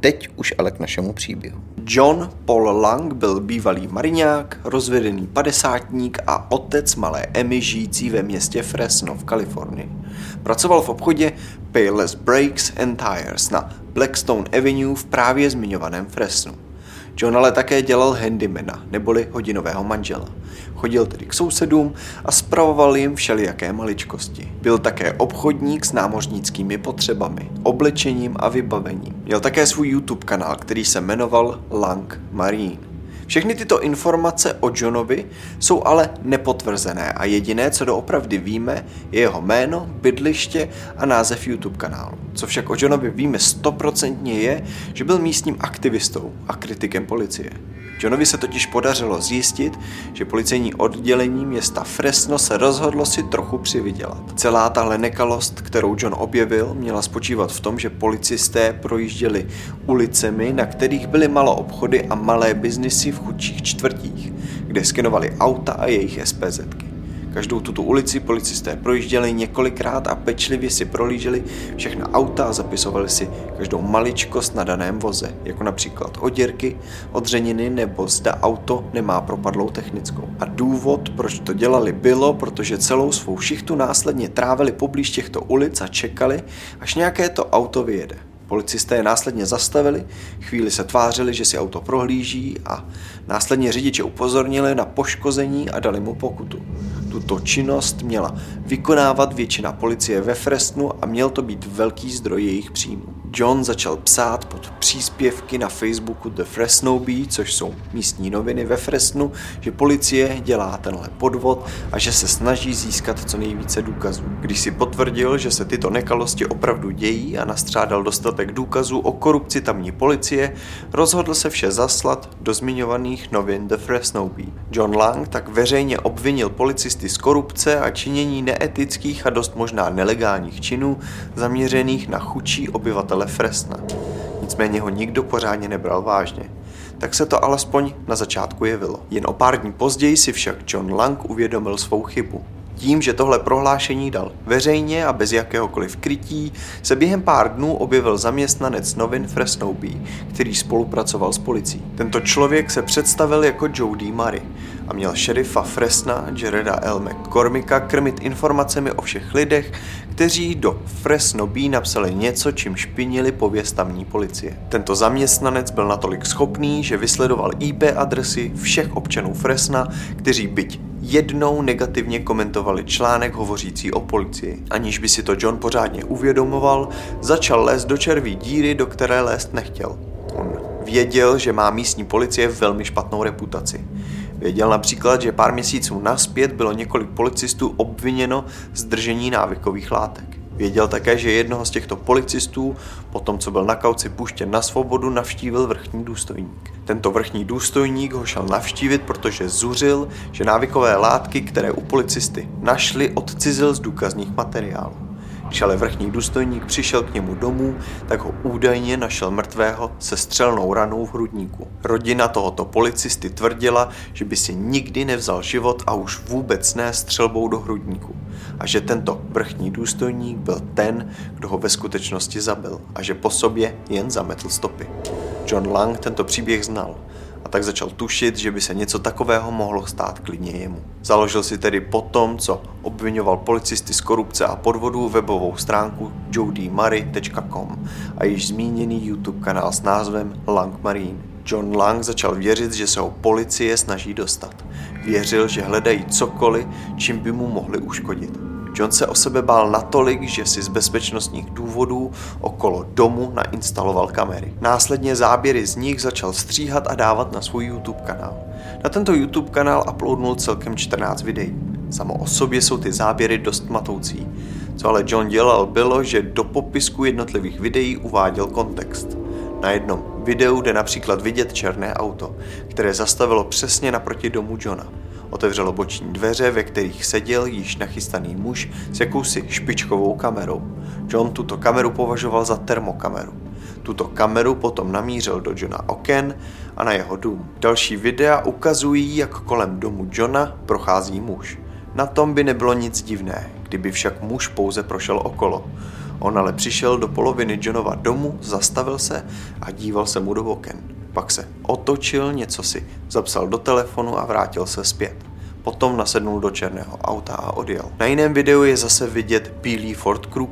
Teď už ale k našemu příběhu. John Paul Lang byl bývalý mariňák, rozvedený padesátník a otec malé Emmy žijící ve městě Fresno v Kalifornii. Pracoval v obchodě Payless Brakes and Tires na Blackstone Avenue v právě zmiňovaném Fresnu. John ale také dělal handymana, neboli hodinového manžela. Chodil tedy k sousedům a spravoval jim všelijaké maličkosti. Byl také obchodník s námořnickými potřebami, oblečením a vybavením. Měl také svůj YouTube kanál, který se jmenoval Lang Marine. Všechny tyto informace o Johnovi jsou ale nepotvrzené a jediné, co doopravdy víme, je jeho jméno, bydliště a název YouTube kanálu. Co však o Johnovi víme stoprocentně je, že byl místním aktivistou a kritikem policie. Johnovi se totiž podařilo zjistit, že policejní oddělení města Fresno se rozhodlo si trochu přivydělat. Celá tahle nekalost, kterou John objevil, měla spočívat v tom, že policisté projížděli ulicemi, na kterých byly malo obchody a malé biznisy v chudších čtvrtích, kde skenovali auta a jejich SPZky. Každou tuto ulici policisté projížděli několikrát a pečlivě si prolíželi všechna auta a zapisovali si každou maličkost na daném voze, jako například oděrky, odřeniny nebo zda auto nemá propadlou technickou. A důvod, proč to dělali, bylo, protože celou svou šichtu následně trávili poblíž těchto ulic a čekali, až nějaké to auto vyjede. Policisté je následně zastavili, chvíli se tvářili, že si auto prohlíží a následně řidiče upozornili na poškození a dali mu pokutu. Tuto činnost měla vykonávat většina policie ve Fresnu a měl to být velký zdroj jejich příjmů. John začal psát pod příspěvky na Facebooku The Fresno Bee, což jsou místní noviny ve Fresnu, že policie dělá tenhle podvod a že se snaží získat co nejvíce důkazů. Když si potvrdil, že se tyto nekalosti opravdu dějí a nastřádal dostatek důkazů o korupci tamní policie, rozhodl se vše zaslat do zmiňovaných novin The Fresno Bee. John Lang tak veřejně obvinil policisty z korupce a činění neetických a dost možná nelegálních činů zaměřených na chudší obyvatele Fresna. Nicméně ho nikdo pořádně nebral vážně. Tak se to alespoň na začátku jevilo. Jen o pár dní později si však John Lang uvědomil svou chybu. Tím, že tohle prohlášení dal veřejně a bez jakéhokoliv krytí, se během pár dnů objevil zaměstnanec novin Fresno Bee, který spolupracoval s policií. Tento člověk se představil jako Joe D. Murray a měl šerifa Fresna Jareda L. McCormicka krmit informacemi o všech lidech, kteří do Fresno Bee napsali něco, čím špinili pověst tamní policie. Tento zaměstnanec byl natolik schopný, že vysledoval IP adresy všech občanů Fresna, kteří byť jednou negativně komentovali článek hovořící o policii. Aniž by si to John pořádně uvědomoval, začal lézt do červí díry, do které lézt nechtěl. On věděl, že má místní policie velmi špatnou reputaci. Věděl například, že pár měsíců naspět bylo několik policistů obviněno z držení návykových látek. Věděl také, že jednoho z těchto policistů, po tom, co byl na kauci puštěn na svobodu, navštívil vrchní důstojník. Tento vrchní důstojník ho šel navštívit, protože zuřil, že návykové látky, které u policisty našli, odcizil z důkazních materiálů. Když ale vrchní důstojník přišel k němu domů, tak ho údajně našel mrtvého se střelnou ranou v hrudníku. Rodina tohoto policisty tvrdila, že by si nikdy nevzal život a už vůbec ne střelbou do hrudníku. A že tento vrchní důstojník byl ten, kdo ho ve skutečnosti zabil a že po sobě jen zametl stopy. John Lang tento příběh znal a tak začal tušit, že by se něco takového mohlo stát klidně jemu. Založil si tedy potom, co obvinoval policisty z korupce a podvodů webovou stránku jodymurray.com a již zmíněný YouTube kanál s názvem Lang Marine. John Lang začal věřit, že se ho policie snaží dostat. Věřil, že hledají cokoliv, čím by mu mohli uškodit. John se o sebe bál natolik, že si z bezpečnostních důvodů okolo domu nainstaloval kamery. Následně záběry z nich začal stříhat a dávat na svůj YouTube kanál. Na tento YouTube kanál uploadnul celkem 14 videí. Samo o sobě jsou ty záběry dost matoucí. Co ale John dělal bylo, že do popisku jednotlivých videí uváděl kontext. Na jednom videu jde například vidět černé auto, které zastavilo přesně naproti domu Johna. Otevřelo boční dveře, ve kterých seděl již nachystaný muž s jakousi špičkovou kamerou. John tuto kameru považoval za termokameru. Tuto kameru potom namířil do Johna oken a na jeho dům. Další videa ukazují, jak kolem domu Johna prochází muž. Na tom by nebylo nic divné, kdyby však muž pouze prošel okolo. On ale přišel do poloviny Johnova domu, zastavil se a díval se mu do oken. Pak se otočil, něco si zapsal do telefonu a vrátil se zpět. Potom nasednul do černého auta a odjel. Na jiném videu je zase vidět bílý Ford Crew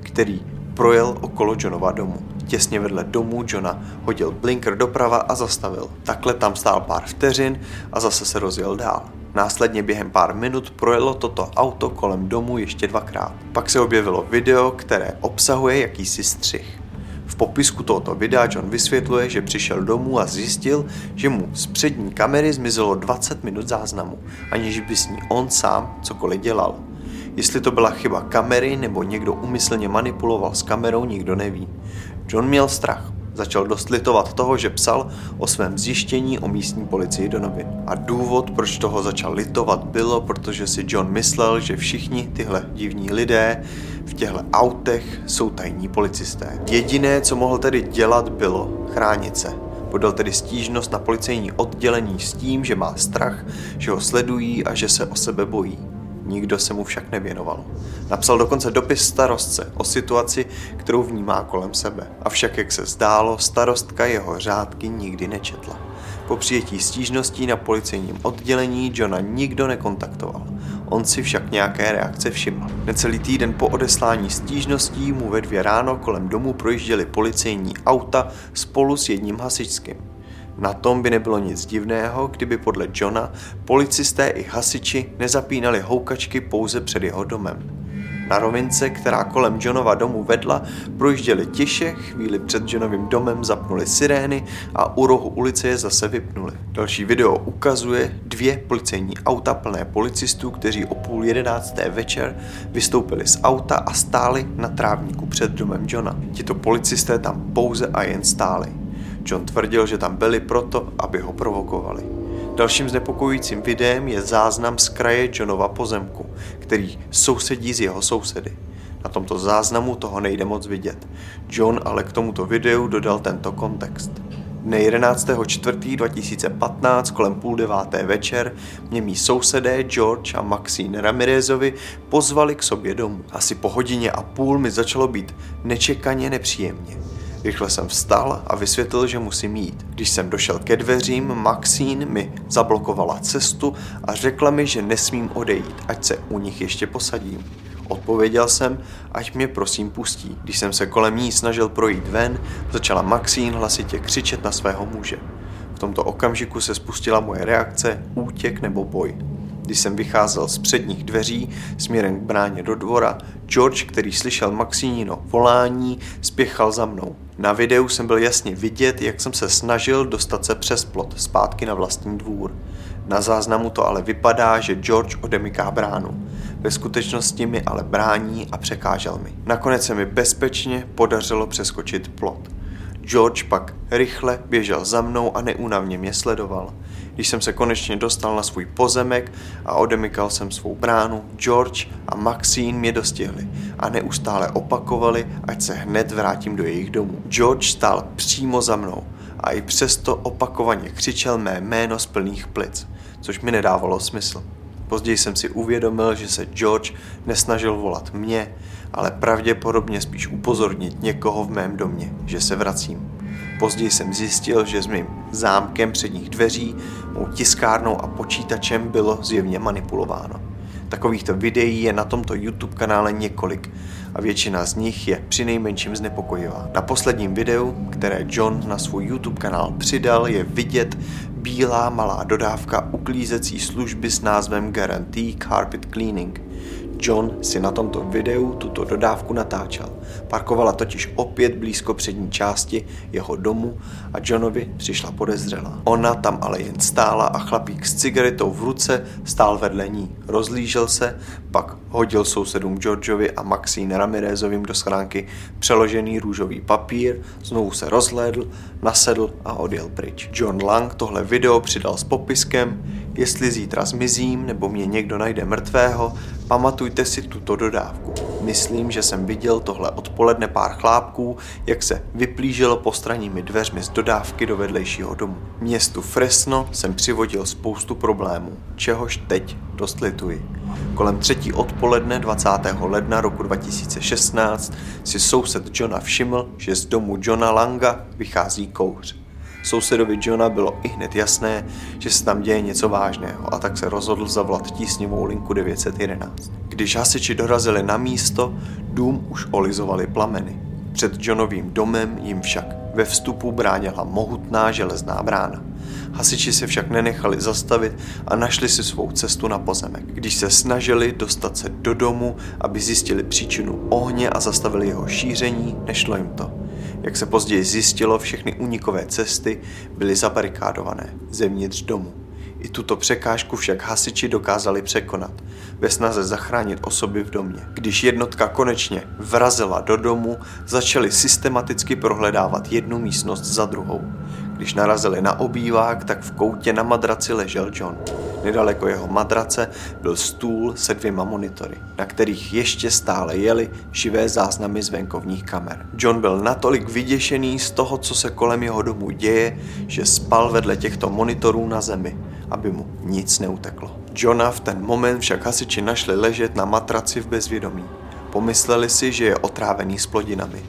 který projel okolo Johnova domu. Těsně vedle domu Johna hodil blinker doprava a zastavil. Takhle tam stál pár vteřin a zase se rozjel dál. Následně během pár minut projelo toto auto kolem domu ještě dvakrát. Pak se objevilo video, které obsahuje jakýsi střih. V popisku tohoto videa John vysvětluje, že přišel domů a zjistil, že mu z přední kamery zmizelo 20 minut záznamu, aniž by s ní on sám cokoliv dělal. Jestli to byla chyba kamery nebo někdo umyslně manipuloval s kamerou, nikdo neví. John měl strach. Začal dost litovat toho, že psal o svém zjištění o místní policii do novin. A důvod, proč toho začal litovat, bylo, protože si John myslel, že všichni tyhle divní lidé v těchto autech jsou tajní policisté. Jediné, co mohl tedy dělat, bylo chránit se. Podal tedy stížnost na policejní oddělení s tím, že má strach, že ho sledují a že se o sebe bojí. Nikdo se mu však nevěnoval. Napsal dokonce dopis starostce o situaci, kterou vnímá kolem sebe. Avšak, jak se zdálo, starostka jeho řádky nikdy nečetla. Po přijetí stížností na policejním oddělení Johna nikdo nekontaktoval. On si však nějaké reakce všiml. Necelý týden po odeslání stížností mu ve dvě ráno kolem domu projížděli policejní auta spolu s jedním hasičským. Na tom by nebylo nic divného, kdyby podle Johna policisté i hasiči nezapínali houkačky pouze před jeho domem. Na rovince, která kolem Johnova domu vedla, projížděli tiše, chvíli před Johnovým domem zapnuli sirény a u rohu ulice je zase vypnuli. Další video ukazuje dvě policejní auta plné policistů, kteří o půl jedenácté večer vystoupili z auta a stáli na trávníku před domem Johna. Tito policisté tam pouze a jen stáli. John tvrdil, že tam byli proto, aby ho provokovali. Dalším znepokojujícím videem je záznam z kraje Johnova pozemku, který sousedí s jeho sousedy. Na tomto záznamu toho nejde moc vidět. John ale k tomuto videu dodal tento kontext. Dne 11.4.2015 kolem půl deváté večer mě mý sousedé George a Maxine Ramirezovi pozvali k sobě domů. Asi po hodině a půl mi začalo být nečekaně nepříjemně. Rychle jsem vstal a vysvětlil, že musím jít. Když jsem došel ke dveřím, Maxine mi zablokovala cestu a řekla mi, že nesmím odejít, ať se u nich ještě posadím. Odpověděl jsem, ať mě prosím pustí. Když jsem se kolem ní snažil projít ven, začala Maxine hlasitě křičet na svého muže. V tomto okamžiku se spustila moje reakce, útěk nebo boj. Když jsem vycházel z předních dveří směrem k bráně do dvora, George, který slyšel Maxínino volání, spěchal za mnou. Na videu jsem byl jasně vidět, jak jsem se snažil dostat se přes plot zpátky na vlastní dvůr. Na záznamu to ale vypadá, že George odemyká bránu. Ve skutečnosti mi ale brání a překážel mi. Nakonec se mi bezpečně podařilo přeskočit plot. George pak rychle běžel za mnou a neúnavně mě sledoval. Když jsem se konečně dostal na svůj pozemek a odemykal jsem svou bránu, George a Maxine mě dostihli a neustále opakovali, ať se hned vrátím do jejich domů. George stál přímo za mnou a i přesto opakovaně křičel mé jméno z plných plic, což mi nedávalo smysl. Později jsem si uvědomil, že se George nesnažil volat mě, ale pravděpodobně spíš upozornit někoho v mém domě, že se vracím. Později jsem zjistil, že s mým zámkem předních dveří, mou tiskárnou a počítačem bylo zjevně manipulováno. Takovýchto videí je na tomto YouTube kanále několik a většina z nich je při nejmenším znepokojivá. Na posledním videu, které John na svůj YouTube kanál přidal, je vidět bílá malá dodávka uklízecí služby s názvem Guarantee Carpet Cleaning. John si na tomto videu tuto dodávku natáčel. Parkovala totiž opět blízko přední části jeho domu a Johnovi přišla podezřelá. Ona tam ale jen stála a chlapík s cigaretou v ruce stál vedle ní. Rozlížel se, pak hodil sousedům Georgeovi a Maxine Ramirezovým do schránky přeložený růžový papír, znovu se rozhlédl, nasedl a odjel pryč. John Lang tohle video přidal s popiskem, jestli zítra zmizím nebo mě někdo najde mrtvého, pamatujte si tuto dodávku. Myslím, že jsem viděl tohle odpoledne pár chlápků, jak se vyplížilo postranními dveřmi z dodávky do vedlejšího domu. Městu Fresno jsem přivodil spoustu problémů, čehož teď dost lituji. Kolem třetí odpoledne 20. ledna roku 2016 si soused Johna všiml, že z domu Johna Langa vychází kouř. Sousedovi Johna bylo i hned jasné, že se tam děje něco vážného a tak se rozhodl zavolat tísňovou linku 911. Když hasiči dorazili na místo, dům už olizovali plameny. Před Johnovým domem jim však ve vstupu bránila mohutná železná brána. Hasiči se však nenechali zastavit a našli si svou cestu na pozemek. Když se snažili dostat se do domu, aby zjistili příčinu ohně a zastavili jeho šíření, nešlo jim to. Jak se později zjistilo, všechny unikové cesty byly zabarikádované zevnitř domu. I tuto překážku však hasiči dokázali překonat ve snaze zachránit osoby v domě. Když jednotka konečně vrazila do domu, začali systematicky prohledávat jednu místnost za druhou. Když narazili na obývák, tak v koutě na madraci ležel John. Nedaleko jeho madrace byl stůl se dvěma monitory, na kterých ještě stále jeli živé záznamy z venkovních kamer. John byl natolik vyděšený z toho, co se kolem jeho domu děje, že spal vedle těchto monitorů na zemi, aby mu nic neuteklo. Johna v ten moment však hasiči našli ležet na matraci v bezvědomí. Pomysleli si, že je otrávený s plodinami.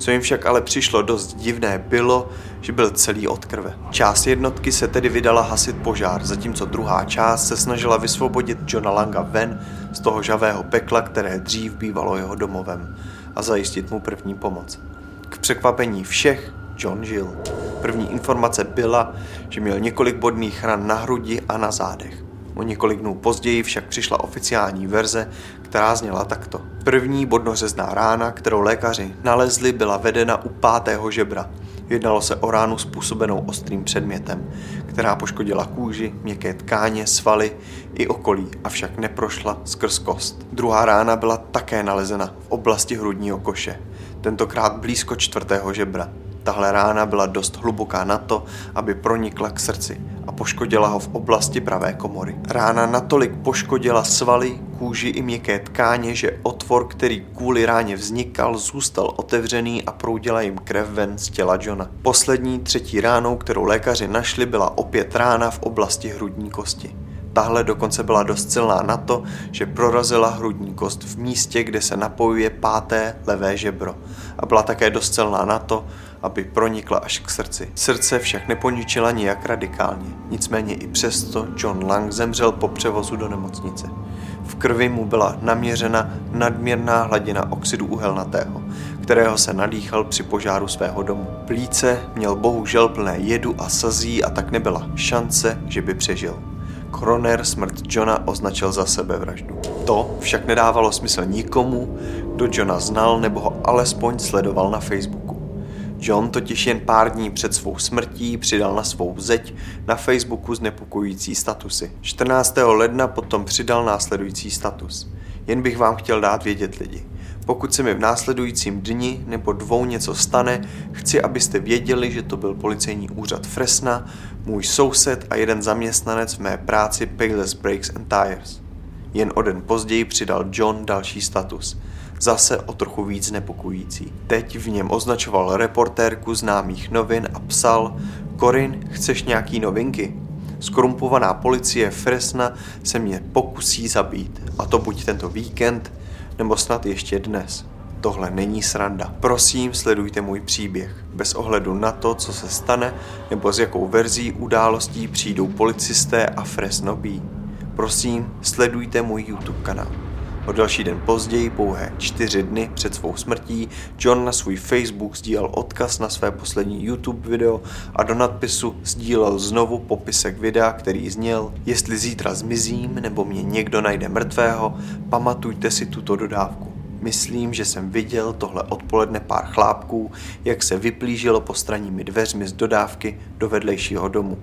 Co jim však ale přišlo dost divné bylo, že byl celý od krve. Část jednotky se tedy vydala hasit požár, zatímco druhá část se snažila vysvobodit Johna Langa ven z toho žavého pekla, které dřív bývalo jeho domovem a zajistit mu první pomoc. K překvapení všech John žil. První informace byla, že měl několik bodných ran na hrudi a na zádech. O několik dnů později však přišla oficiální verze, která zněla takto. První bodnořezná rána, kterou lékaři nalezli, byla vedena u pátého žebra. Jednalo se o ránu způsobenou ostrým předmětem, která poškodila kůži, měkké tkáně, svaly i okolí, avšak neprošla skrz kost. Druhá rána byla také nalezena v oblasti hrudního koše, tentokrát blízko čtvrtého žebra. Tahle rána byla dost hluboká na to, aby pronikla k srdci poškodila ho v oblasti pravé komory. Rána natolik poškodila svaly, kůži i měkké tkáně, že otvor, který kvůli ráně vznikal, zůstal otevřený a proudila jim krev ven z těla Johna. Poslední třetí ránou, kterou lékaři našli, byla opět rána v oblasti hrudní kosti. Tahle dokonce byla dost silná na to, že prorazila hrudní kost v místě, kde se napojuje páté levé žebro. A byla také dost silná na to, aby pronikla až k srdci. Srdce však neponičila nijak radikálně. Nicméně i přesto John Lang zemřel po převozu do nemocnice. V krvi mu byla naměřena nadměrná hladina oxidu uhelnatého, kterého se nadýchal při požáru svého domu. Plíce měl bohužel plné jedu a sazí a tak nebyla šance, že by přežil. Kroner smrt Johna označil za sebevraždu. To však nedávalo smysl nikomu, kdo Johna znal nebo ho alespoň sledoval na Facebooku. John totiž jen pár dní před svou smrtí přidal na svou zeď na Facebooku znepokojující statusy. 14. ledna potom přidal následující status. Jen bych vám chtěl dát vědět lidi. Pokud se mi v následujícím dni nebo dvou něco stane, chci, abyste věděli, že to byl policejní úřad Fresna, můj soused a jeden zaměstnanec v mé práci Payless Brakes and Tires. Jen o den později přidal John další status – zase o trochu víc nepokojící. Teď v něm označoval reportérku známých novin a psal Korin, chceš nějaký novinky? Skorumpovaná policie Fresna se mě pokusí zabít, a to buď tento víkend, nebo snad ještě dnes. Tohle není sranda. Prosím, sledujte můj příběh. Bez ohledu na to, co se stane, nebo s jakou verzí událostí přijdou policisté a Fresno. Prosím, sledujte můj YouTube kanál. O další den později, pouhé čtyři dny před svou smrtí, John na svůj Facebook sdílel odkaz na své poslední YouTube video a do nadpisu sdílel znovu popisek videa, který zněl Jestli zítra zmizím nebo mě někdo najde mrtvého, pamatujte si tuto dodávku. Myslím, že jsem viděl tohle odpoledne pár chlápků, jak se vyplížilo postranními dveřmi z dodávky do vedlejšího domu.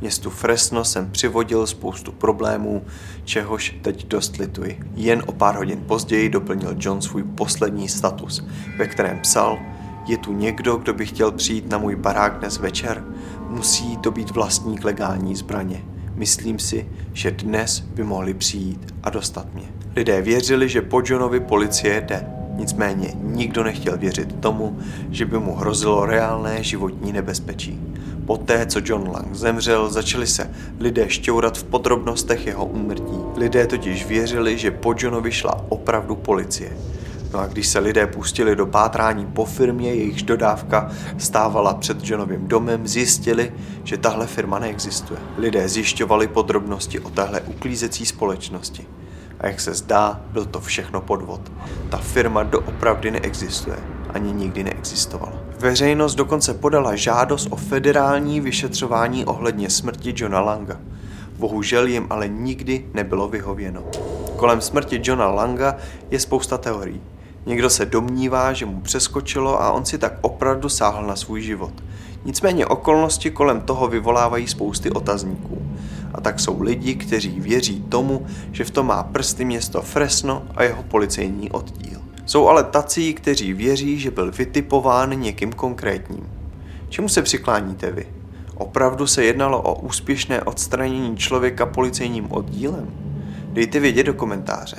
Městu Fresno jsem přivodil spoustu problémů, čehož teď dost lituji. Jen o pár hodin později doplnil John svůj poslední status, ve kterém psal je tu někdo, kdo by chtěl přijít na můj barák dnes večer? Musí to být vlastník legální zbraně. Myslím si, že dnes by mohli přijít a dostat mě. Lidé věřili, že po Johnovi policie jde. Nicméně nikdo nechtěl věřit tomu, že by mu hrozilo reálné životní nebezpečí. Poté, co John Lang zemřel, začali se lidé šťourat v podrobnostech jeho úmrtí. Lidé totiž věřili, že po Johnovi šla opravdu policie. No a když se lidé pustili do pátrání po firmě, jejichž dodávka stávala před Johnovým domem, zjistili, že tahle firma neexistuje. Lidé zjišťovali podrobnosti o téhle uklízecí společnosti. A jak se zdá, byl to všechno podvod. Ta firma doopravdy neexistuje, ani nikdy neexistovala. Veřejnost dokonce podala žádost o federální vyšetřování ohledně smrti Johna Langa. Bohužel jim ale nikdy nebylo vyhověno. Kolem smrti Johna Langa je spousta teorií. Někdo se domnívá, že mu přeskočilo a on si tak opravdu sáhl na svůj život. Nicméně okolnosti kolem toho vyvolávají spousty otazníků. A tak jsou lidi, kteří věří tomu, že v tom má prsty město Fresno a jeho policejní oddíl. Jsou ale tací, kteří věří, že byl vytipován někým konkrétním. Čemu se přikláníte vy? Opravdu se jednalo o úspěšné odstranění člověka policejním oddílem? Dejte vědět do komentáře.